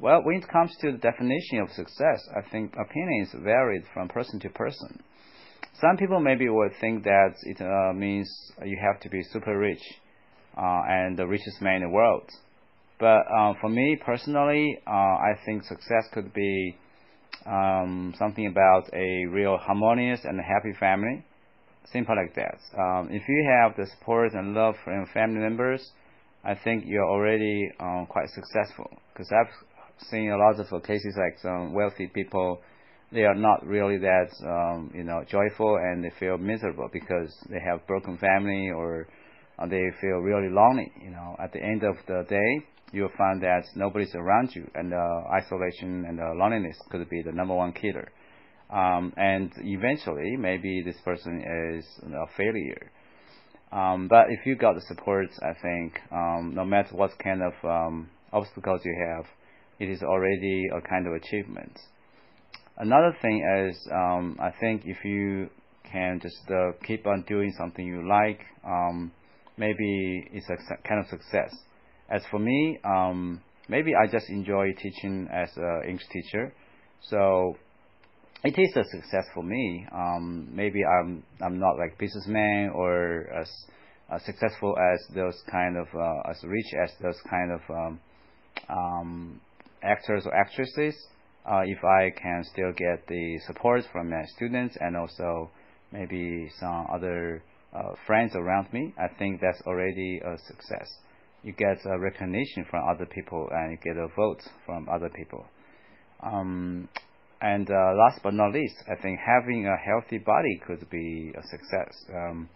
Well, when it comes to the definition of success, I think opinions vary from person to person. Some people maybe would think that it uh, means you have to be super rich uh, and the richest man in the world. But uh, for me personally, uh, I think success could be um, something about a real harmonious and happy family. Simple like that. Um, if you have the support and love from family members, I think you're already um, quite successful. Because I've seen a lot of cases like some wealthy people, they are not really that um, you know joyful and they feel miserable because they have broken family or uh, they feel really lonely. You know, at the end of the day, you'll find that nobody's around you, and uh, isolation and uh, loneliness could be the number one killer. Um, and eventually, maybe this person is a failure. Um, but if you got the support, I think um, no matter what kind of um, obstacles you have, it is already a kind of achievement. Another thing is, um, I think if you can just uh, keep on doing something you like, um, maybe it's a kind of success. As for me, um, maybe I just enjoy teaching as an English teacher, so it is a success for me. Um, maybe I'm I'm not like businessman or as, successful as those kind of uh, as rich as those kind of um, um, actors or actresses. Uh, if I can still get the support from my students and also maybe some other uh, friends around me, I think that's already a success you get a recognition from other people and you get a vote from other people. Um, and uh, last but not least, I think having a healthy body could be a success. Um,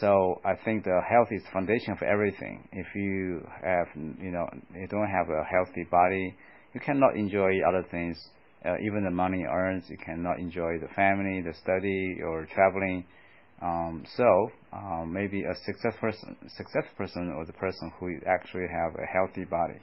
so I think the health is foundation for everything. If you have, you know, you don't have a healthy body, you cannot enjoy other things. Uh, even the money earned, you cannot enjoy the family, the study, or traveling. Um, so um, maybe a success person, success person, or the person who actually have a healthy body.